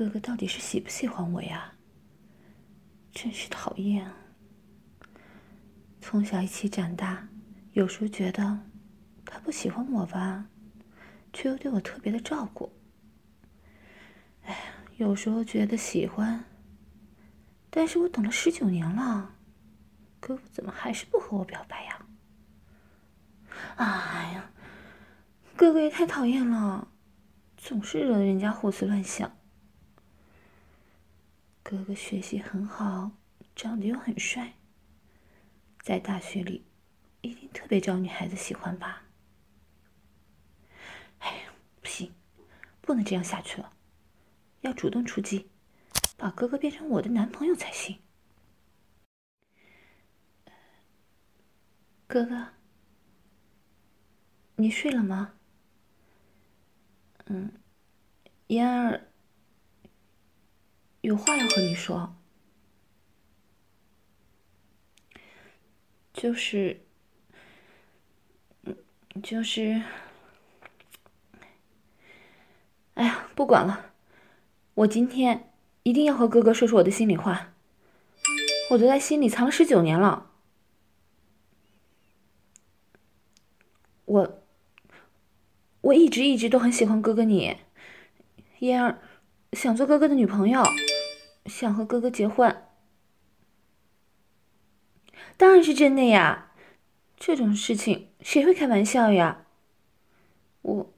哥哥到底是喜不喜欢我呀？真是讨厌啊！从小一起长大，有时候觉得他不喜欢我吧，却又对我特别的照顾。哎呀，有时候觉得喜欢，但是我等了十九年了，哥哥怎么还是不和我表白呀？哎呀，哥哥也太讨厌了，总是惹得人家胡思乱想。哥哥学习很好，长得又很帅，在大学里一定特别招女孩子喜欢吧？哎呀，不行，不能这样下去了，要主动出击，把哥哥变成我的男朋友才行。哥哥，你睡了吗？嗯，嫣儿。有话要和你说，就是，就是，哎呀，不管了，我今天一定要和哥哥说说我的心里话，我都在心里藏了十九年了，我，我一直一直都很喜欢哥哥你，嫣儿。想做哥哥的女朋友，想和哥哥结婚，当然是真的呀！这种事情谁会开玩笑呀？我，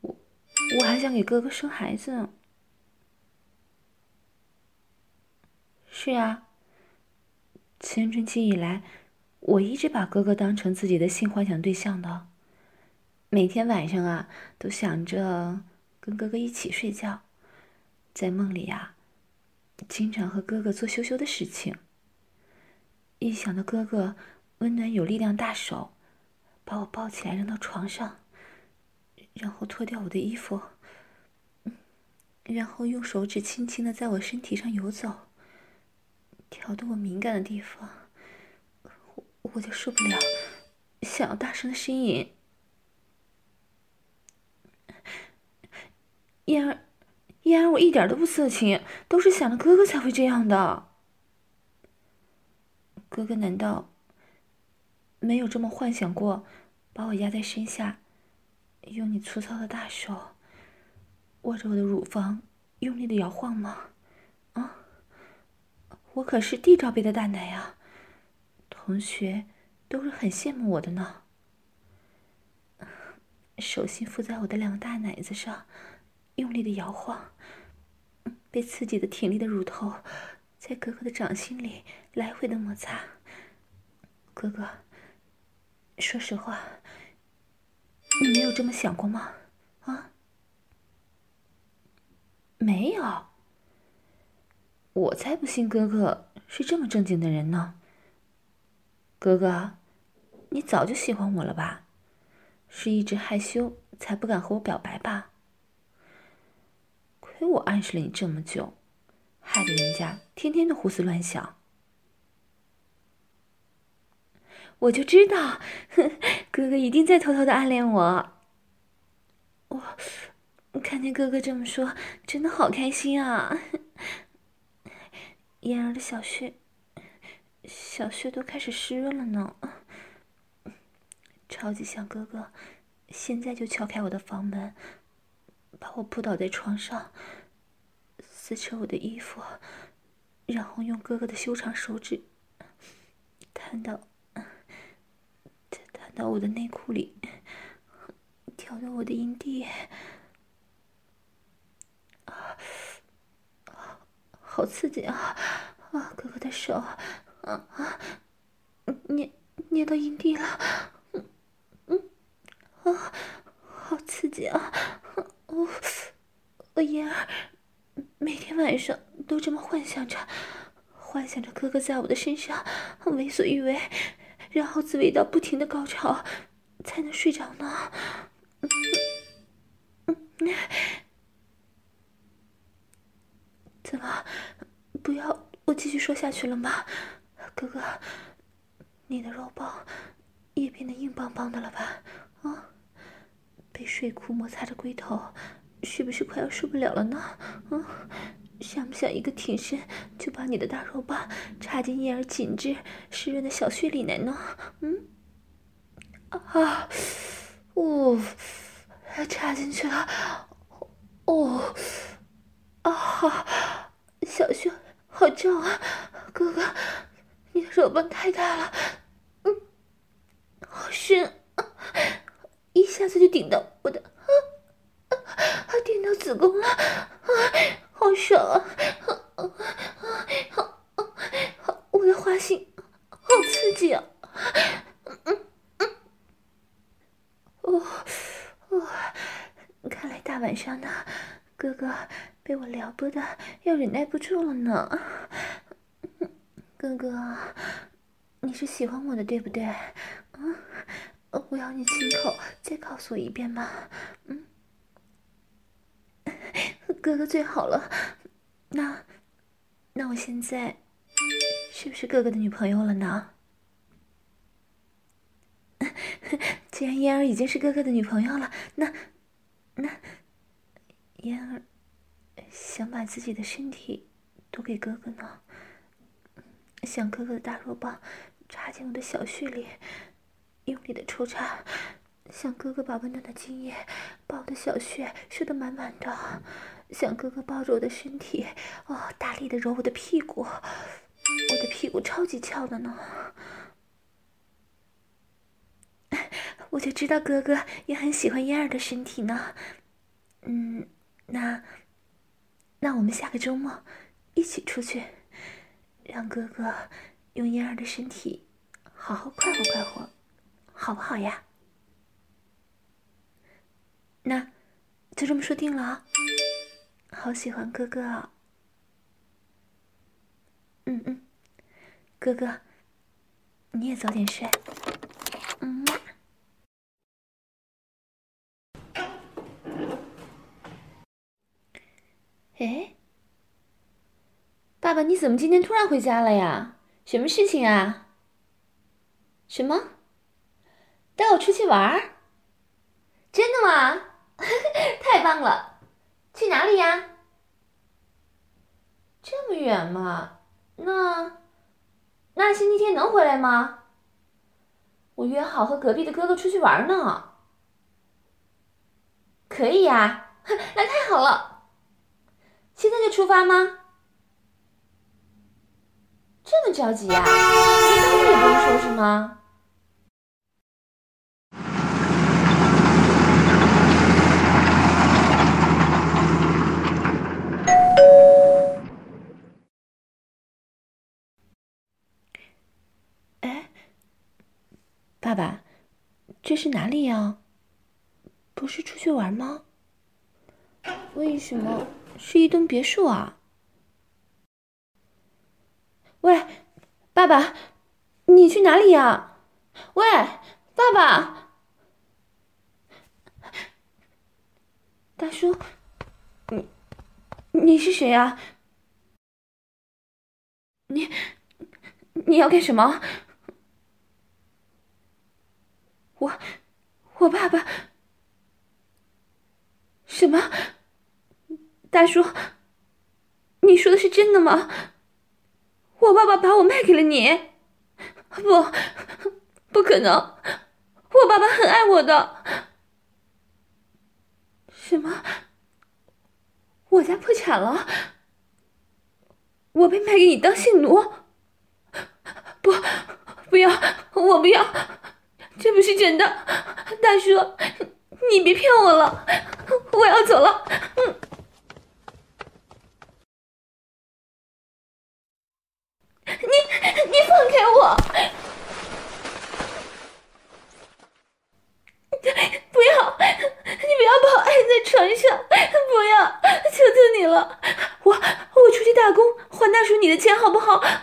我，我还想给哥哥生孩子呢。是呀，青春期以来，我一直把哥哥当成自己的性幻想对象的，每天晚上啊，都想着。跟哥哥一起睡觉，在梦里呀，经常和哥哥做羞羞的事情。一想到哥哥温暖有力量大手，把我抱起来扔到床上，然后脱掉我的衣服，然后用手指轻轻的在我身体上游走，挑逗我敏感的地方，我我就受不了，想要大声的呻吟。燕儿，嫣儿，我一点都不色情，都是想着哥哥才会这样的。哥哥难道没有这么幻想过，把我压在身下，用你粗糙的大手握着我的乳房，用力的摇晃吗？啊，我可是 D 罩杯的大奶啊，同学都是很羡慕我的呢。手心附在我的两个大奶子上。用力的摇晃，被刺激的挺立的乳头在哥哥的掌心里来回的摩擦。哥哥，说实话，你没有这么想过吗？啊？没有。我才不信哥哥是这么正经的人呢。哥哥，你早就喜欢我了吧？是一直害羞才不敢和我表白吧？亏我暗示了你这么久，害得人家天天都胡思乱想。我就知道，哥哥一定在偷偷的暗恋我。我看见哥哥这么说，真的好开心啊！嫣儿的小穴，小穴都开始湿润了呢。超级想哥哥，现在就敲开我的房门。把我扑倒在床上，撕扯我的衣服，然后用哥哥的修长手指探到，探到我的内裤里，挑逗我的阴蒂，好刺激啊！啊，哥哥的手，啊啊，捏捏到阴蒂了，嗯嗯，啊，好刺激啊！我，我嫣儿每天晚上都这么幻想着，幻想着哥哥在我的身上为所欲为，然后自慰到不停的高潮，才能睡着呢。怎么，不要我继续说下去了吗？哥哥，你的肉棒也变得硬邦邦的了吧？啊？被睡裤摩擦着龟头，是不是快要受不了了呢？嗯，想不想一个挺身就把你的大肉棒插进燕儿紧致湿润的小穴里来呢？嗯，啊，哦，插进去了，哦，啊，小穴好胀啊，哥哥，你的肉棒太大了，嗯，好深。一下子就顶到我的，啊啊！顶到子宫了，啊，好爽啊！啊啊啊！我的花心好刺激啊！嗯嗯，哦哦，看来大晚上的，哥哥被我撩拨的要忍耐不住了呢。哥哥，你是喜欢我的对不对？嗯。我要你亲口再告诉我一遍吗？嗯，哥哥最好了。那，那我现在是不是哥哥的女朋友了呢？既然嫣儿已经是哥哥的女朋友了，那，那，嫣儿想把自己的身体都给哥哥呢？想哥哥的大肉棒插进我的小穴里。用力的抽插，想哥哥把温暖的精液把我的小穴射得满满的，想哥哥抱着我的身体，哦，大力的揉我的屁股，我的屁股超级翘的呢。我就知道哥哥也很喜欢嫣儿的身体呢。嗯，那，那我们下个周末一起出去，让哥哥用嫣儿的身体好好快活快活。好不好呀？那就这么说定了啊！好喜欢哥哥啊！嗯嗯，哥哥，你也早点睡。嗯。哎，爸爸，你怎么今天突然回家了呀？什么事情啊？什么？带我出去玩儿？真的吗？太棒了！去哪里呀？这么远吗？那那星期天能回来吗？我约好和隔壁的哥哥出去玩呢。可以呀，那太好了。现在就出发吗？这么着急呀？连包也不用收拾吗？爸爸，这是哪里呀？不是出去玩吗？为什么是一栋别墅啊？喂，爸爸，你去哪里呀？喂，爸爸，大叔，你你是谁呀？你你要干什么？我，我爸爸，什么？大叔，你说的是真的吗？我爸爸把我卖给了你？不，不可能！我爸爸很爱我的。什么？我家破产了？我被卖给你当性奴？不，不要，我不要。这不是真的，大叔，你别骗我了，我要走了。嗯，你你放开我！不要，你不要把我按在床上，不要，求求你了，我我出去打工还大叔你的钱好不好？啊，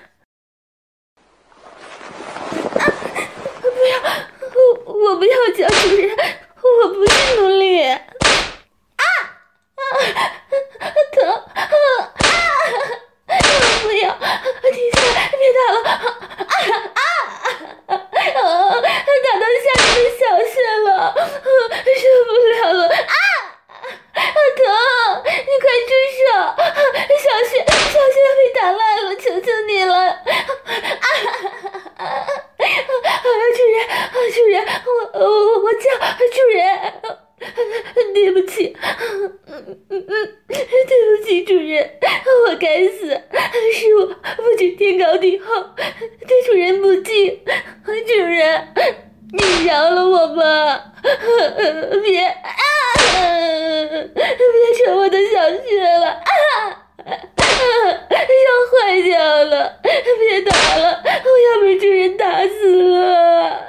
别打了我要被主人打死了。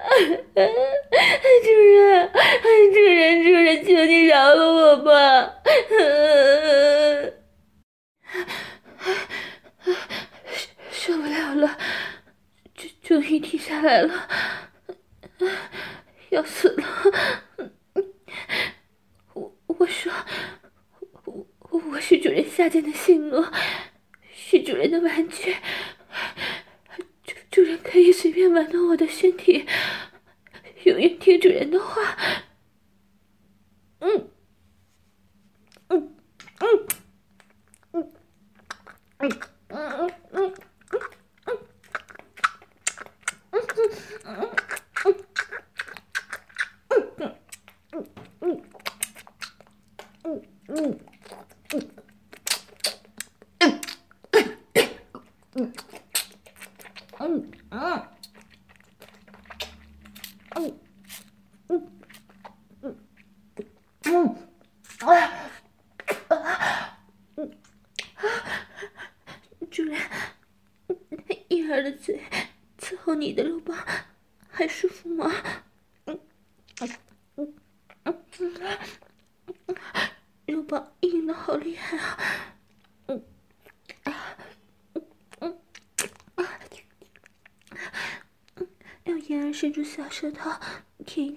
主人主人主人求你饶了我吧。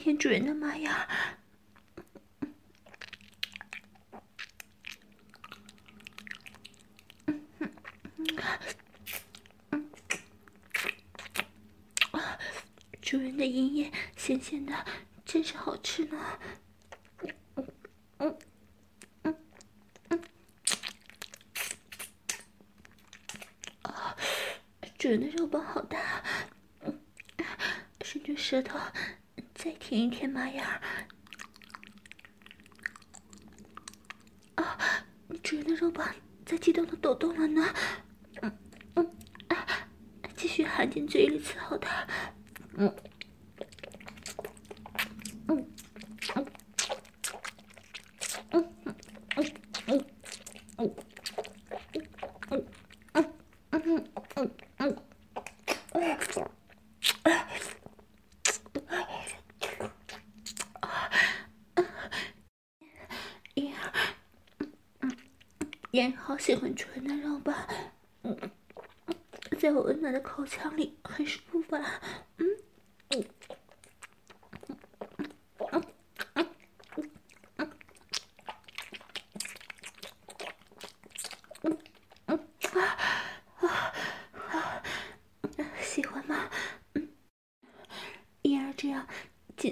天主人的妈呀。那肉棒在激动的抖动了呢？嗯嗯啊继续含进嘴里伺候它。嗯我喜欢纯的肉吧？在我温暖的口腔里很舒服吧？嗯。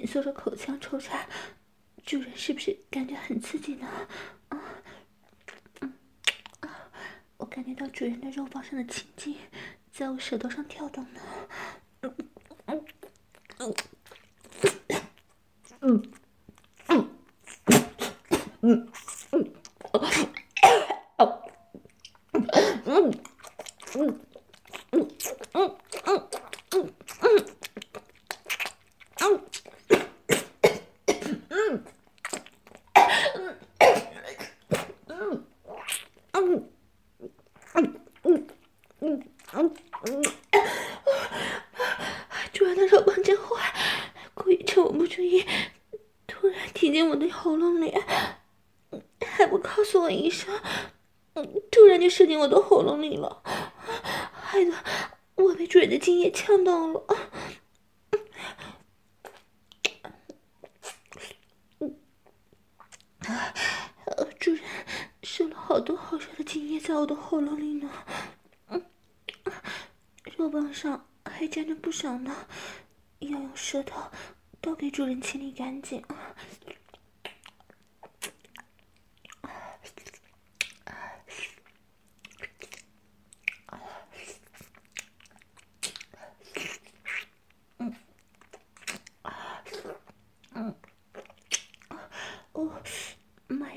做着口腔抽插，主人是不是感觉很刺激呢？啊，嗯，啊，我感觉到主的肉棒上的青筋在我舌头上跳动呢嗯嗯嗯嗯嗯射进我的喉咙里了，害得我被主人的精液呛到了。主人射了好多好热的精液在我的喉咙里呢，肉棒上还沾着不少呢，要用舌头都给主人清理干净。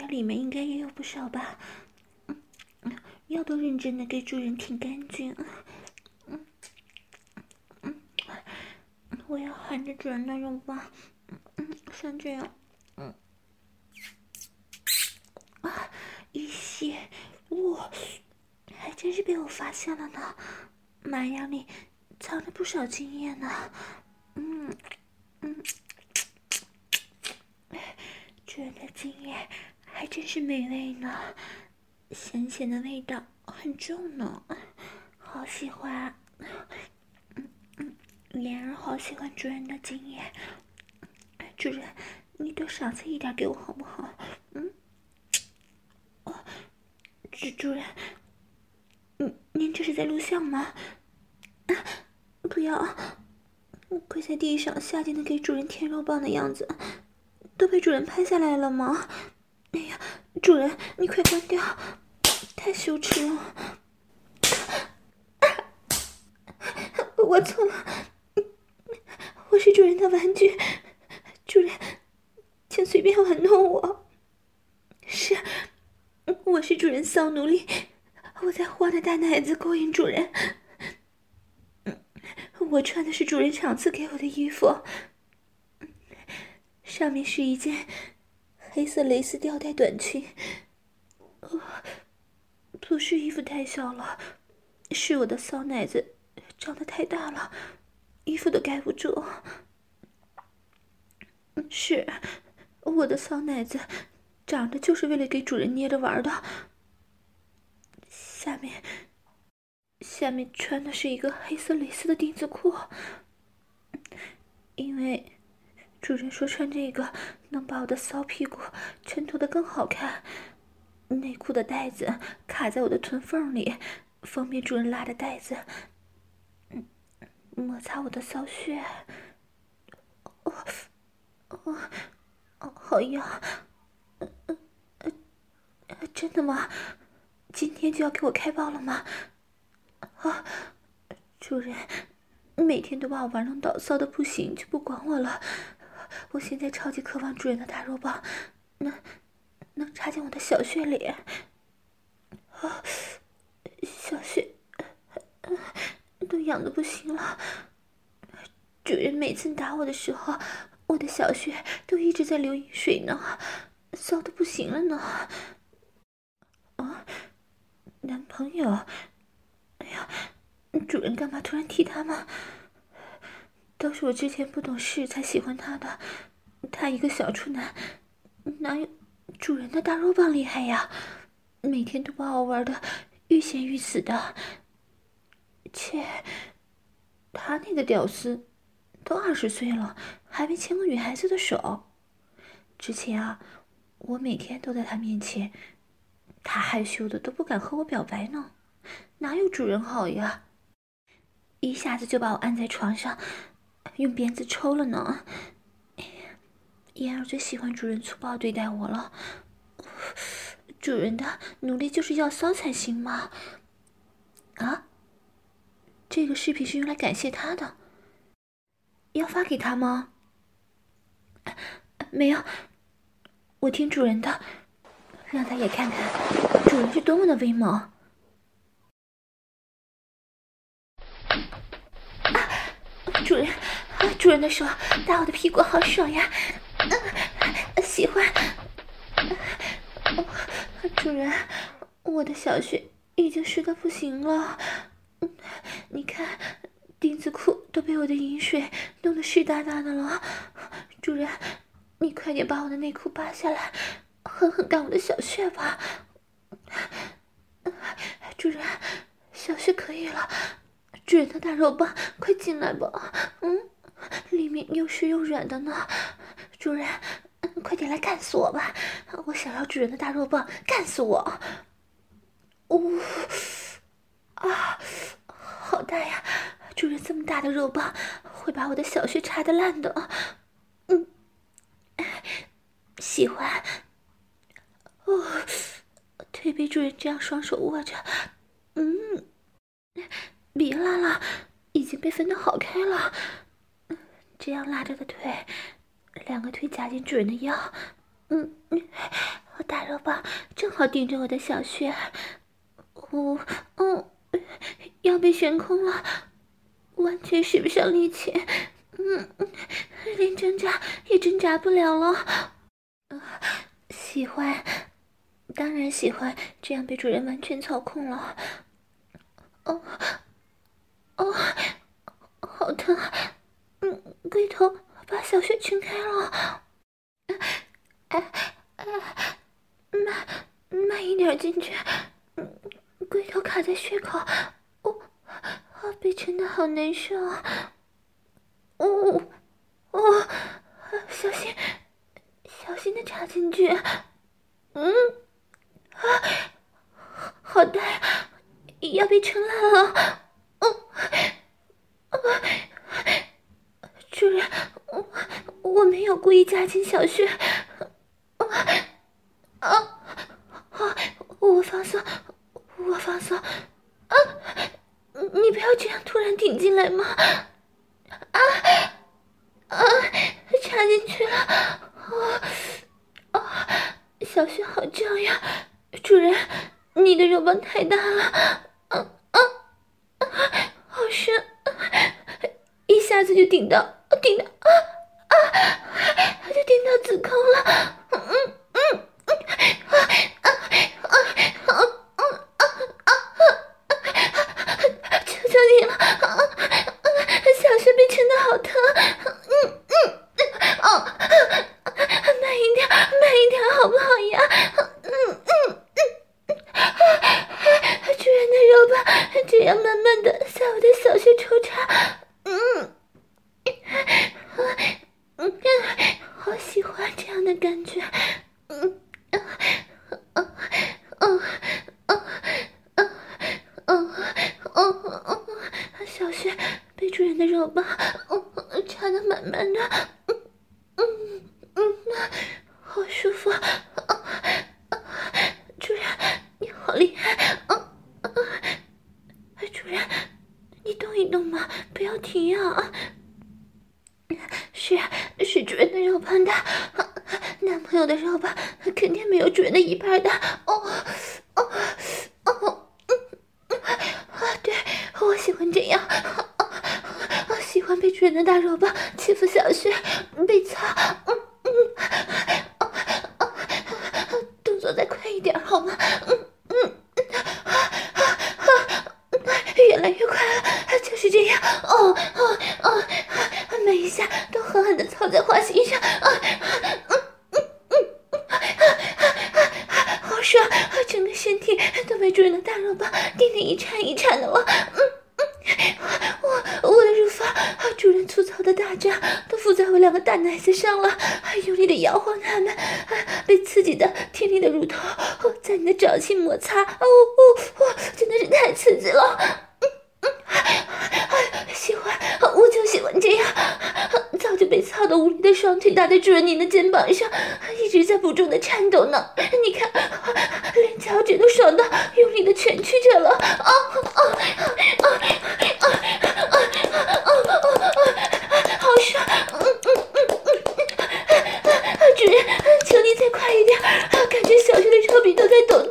里面应该也有不少吧，嗯，要都认真的给主人舔干净，嗯嗯，我要含着主人的肉棒，嗯，像这样，嗯，啊，一些，哇，还真是被我发现了呢，马牙里藏着不少经验呢，嗯嗯，主人的经验。还真是美味呢，咸咸的味道很重呢，好喜欢。我，喜欢主人的精液，主人，你多赏赐一点给我好不好？嗯，哦，主主人，嗯，您这是在录像吗？啊，不要，我跪在地上下贱的给主人舔肉棒的样子，都被主人拍下来了吗？哎呀，主人，你快关掉，太羞耻了！我错了，是主人的玩具，主人，请随便玩弄我。是，我是主人骚奴隶，我在花的大奶子勾引主人。我穿的是主人赏赐给我的衣服，上面是一件。黑色蕾丝吊带短裙，不是衣服太小了，是我的骚奶子长得太大了，衣服都盖不住。是，我的骚奶子长得就是为了给主人捏着玩的。下面，下面穿的是一个黑色蕾丝的丁字裤，因为。主人说穿这个能把我的骚屁股衬托得更好看，内裤的带子卡在我的臀缝里，方便主人拉着带子，摩擦我的骚穴。哦，哦，哦，好痒，呃呃呃，真的吗？今天就要给我开爆了吗？啊，主人，每天都把我玩弄到骚的不行，就不管我了。我现在超级渴望主人的大肉棒，能能插进我的小穴里。啊，小穴都痒的不行了。主人每次打我的时候，我的小穴都一直在流淫水呢，骚的不行了呢。啊，男朋友？哎呀，主人干嘛突然提他吗？都是我之前不懂事才喜欢他的。他一个小处男，哪有主人的大肉棒厉害呀？每天都把我玩的欲仙欲死的。切，他那个屌丝，都二十岁了，还没牵过女孩子的手。之前啊，我每天都在他面前，他害羞的都不敢和我表白呢。哪有主人好呀？一下子就把我按在床上，用鞭子抽了呢。嫣儿最喜欢主人粗暴对待我了。主人的奴隶就是要骚才行吗？啊？这个视频是用来感谢他的，要发给他吗？没有，我听主人的，让他也看看主人是多么的威猛。主人，主人的手打我的屁股好爽呀！喜欢。主人，我的小穴已经湿的不行了，你看，丁字裤都被我的淫水弄得湿哒哒的了。主人，你快点把我的内裤扒下来，狠狠干我的小穴吧。主人，小穴可以了。主人的大肉棒，快进来吧！嗯，里面又湿又软的呢。主人，快点来干死我吧！我想要主人的大肉棒，干死我！呜、啊，好大呀！主人这么大的肉棒，会把我的小穴插得烂的。嗯，喜欢。哦，腿被主人这样双手握着，嗯。别拉了，已经被分得好开了。这样拉着的腿，两个腿夹紧主人的腰，嗯嗯，我大肉棒正好顶着我的小穴，哦嗯，被悬空了，完全使不上力气，嗯，连挣扎也挣扎不了了。喜欢，当然喜欢，这样被主人完全操控了。哦。哦，好疼！嗯，龟头把小穴撑开了。哎哎，慢慢一点进去。嗯，龟头卡在穴口，被撑的好难受。哦哦，小心，小心的插进去。嗯，啊，好大，要被撑烂了。主人，我我没有故意夹紧小穴，啊啊啊！我放松，我放松，啊！你不要这样突然顶进来嘛！啊啊！插进去了，啊啊！小穴好胀呀，主人，你的肉棒太大了，啊啊啊！好深，一下子就顶到。顶到啊啊！就顶到子宫了，嗯嗯嗯啊啊啊啊啊啊啊！求求你了啊啊！小穴被撑得好疼，嗯嗯哦，慢一点，慢一点，好不好呀？嗯嗯嗯啊！主人的肉棒这样慢慢的在我的小穴抽插。的肉吧肯定没有主人的一半大肉棒欺负小穴，被操，嗯嗯，动作再快一点好吗？嗯嗯，啊啊啊，越来越快了。哦哦哦，每一下都狠狠的操在花心上，啊，嗯嗯嗯嗯，好爽，整个身体都被主人的大肉棒电得一颤一颤的了，嗯嗯，我我的乳房，主人粗糙的大掌都附在我两个大奶子上了，用力的摇晃它们，被刺激的甜腻的乳头在你的掌心摩擦，哦哦哦，真的是太刺激了。嗯嗯喜欢，我就喜欢这样。早就被操得无力的双腿搭在主人您的肩膀上，一直在不住的颤抖呢。你看，连脚趾都爽到用力的蜷曲着了。啊啊啊啊啊啊啊！好爽！嗯嗯嗯嗯，主人，求你再快一点，感觉小穴的肉壁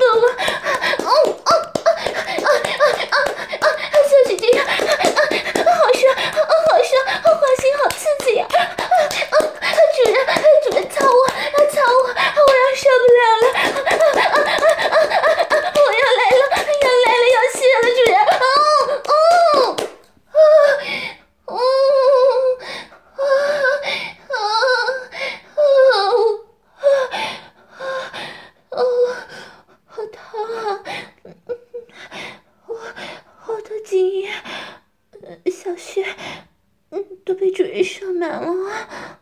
啊。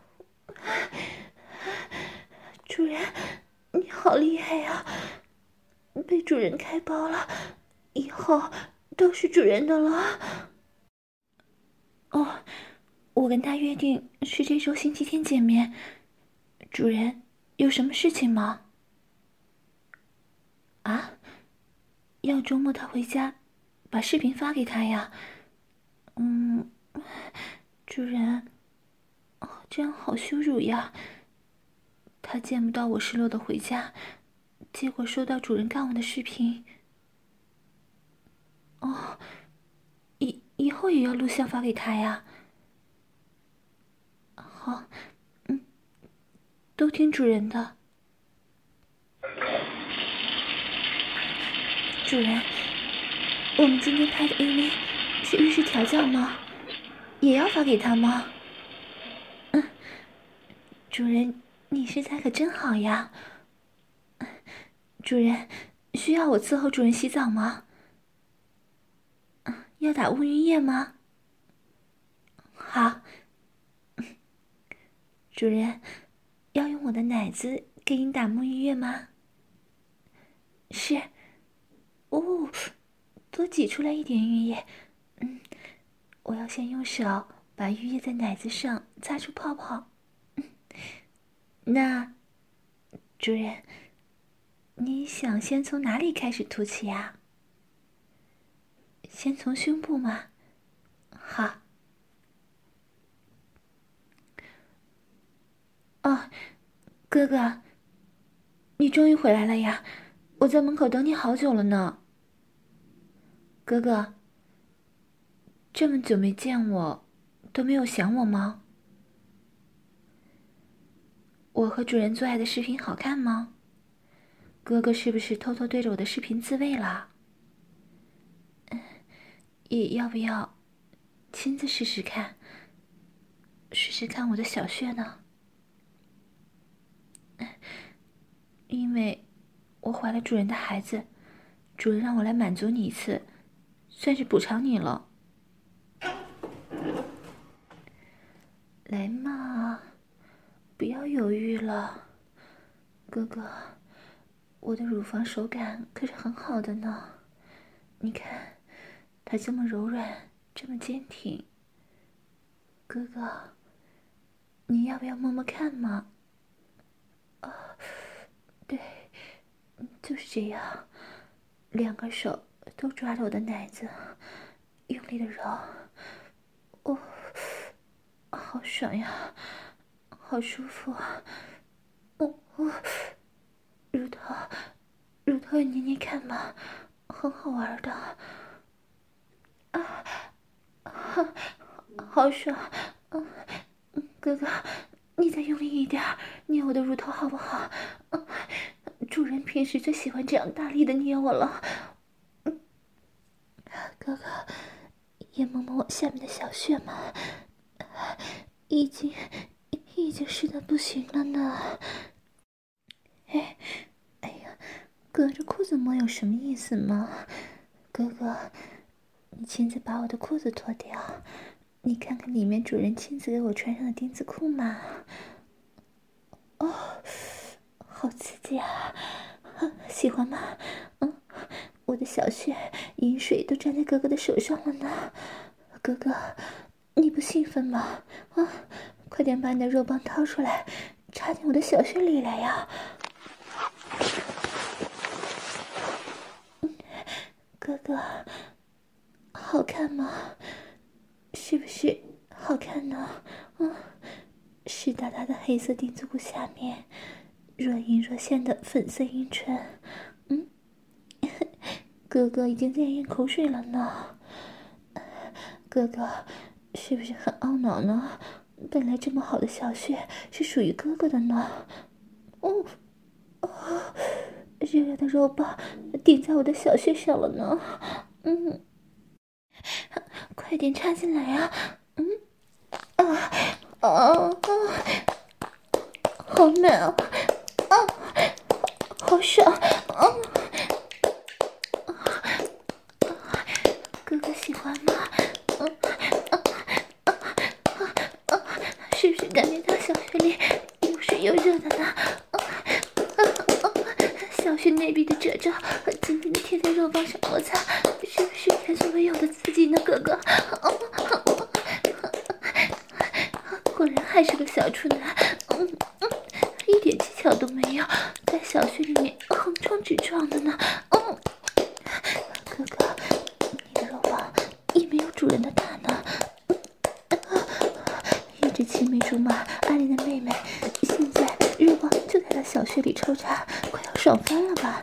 主人，你好厉害呀，被主人开包了，以后都是主人的了。哦，我跟他约定是这周星期天见面。主人有什么事情吗？啊，要周末他回家，把视频发给他呀。嗯。主人。这样好羞辱呀。他见不到我失落的回家，结果收到主人干我的视频。哦，以以后也要录像发给他呀。好，嗯，都听主人的。主人，我们今天拍的 A V 是浴室调教吗？也要发给他吗？主人，你身材可真好呀。主人，需要我伺候主人洗澡吗？要打沐浴液吗？好。主人，要用我的奶子给你打沐浴液吗？是。哦，多挤出来一点浴液。嗯，我要先用手把浴液在奶子上擦出泡泡。那，主人，你想先从哪里开始涂起呀？先从胸部吗？好。哦，哥哥，你终于回来了呀！我在门口等你好久了呢。哥哥，这么久没见我，都没有想我吗？我和主人做爱的视频好看吗？哥哥是不是偷偷对着我的视频自慰了？也要不要亲自试试看？试试看我的小穴呢？因为我怀了主人的孩子，主人让我来满足你一次，算是补偿你了。来嘛，不要犹豫了，哥哥，我的乳房手感可是很好的呢。你看，它这么柔软，这么坚挺。哥哥，你要不要摸摸看嘛？啊。对，就是这样，两个手都抓着我的奶子，用力的揉，哦，好爽呀，好舒服啊，哦哦，乳头，乳头捏捏看嘛，很好玩的，啊，好，好爽，嗯，哥哥。你再用力一点，捏我的乳头好不好？嗯，主人平时最喜欢这样大力的捏我了。哥哥，也摸摸我下面的小穴嘛，已经已经湿的不行了呢。哎，哎呀，隔着裤子摸有什么意思吗？哥哥，你亲自把我的裤子脱掉，你看看里面主人亲自给我穿上的丁字裤嘛。哦，好刺激啊！喜欢吗？嗯，我的小穴阴水都沾在哥哥的手上了呢。哥哥，你不兴奋吗？啊，快点把你的肉棒掏出来，插进我的小穴里来呀！哥哥，好看吗？是不是好看呢？嗯，湿哒哒的黑色丁字裤下面，若隐若现的粉色阴唇，嗯，哥哥已经在咽口水了呢。哥哥，是不是很懊恼呢？本来这么好的小穴是属于哥哥的呢。哦，哦，热热的肉棒顶在我的小穴上了呢。嗯，快点插进来啊！嗯，啊，啊，啊，好美啊！啊，好爽！啊，哥哥喜欢吗？感觉到小穴里又水又热的呢，啊、小穴内壁的褶皱和紧紧的贴在肉棒上摩擦，是不是前所未有的刺激呢？哥哥，果然还是个小处男，嗯嗯，一点技巧都没有，在小穴里面横冲直撞的呢，嗯，哥哥，你的肉棒也没有主人的大呢。青梅竹马，阿玲的妹妹，现在肉棒就在她小穴里抽插，快要爽翻了吧？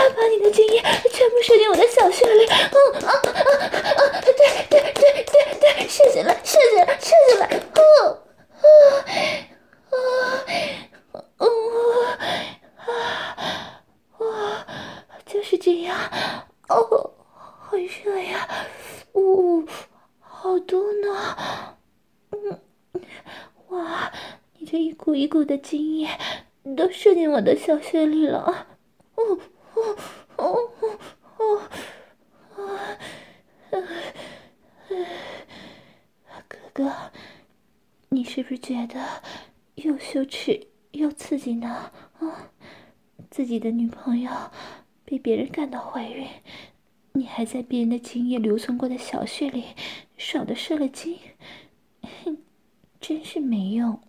别人感到怀孕，你还在别人的精液留存过的小穴里爽的射了精，哼，真是没用。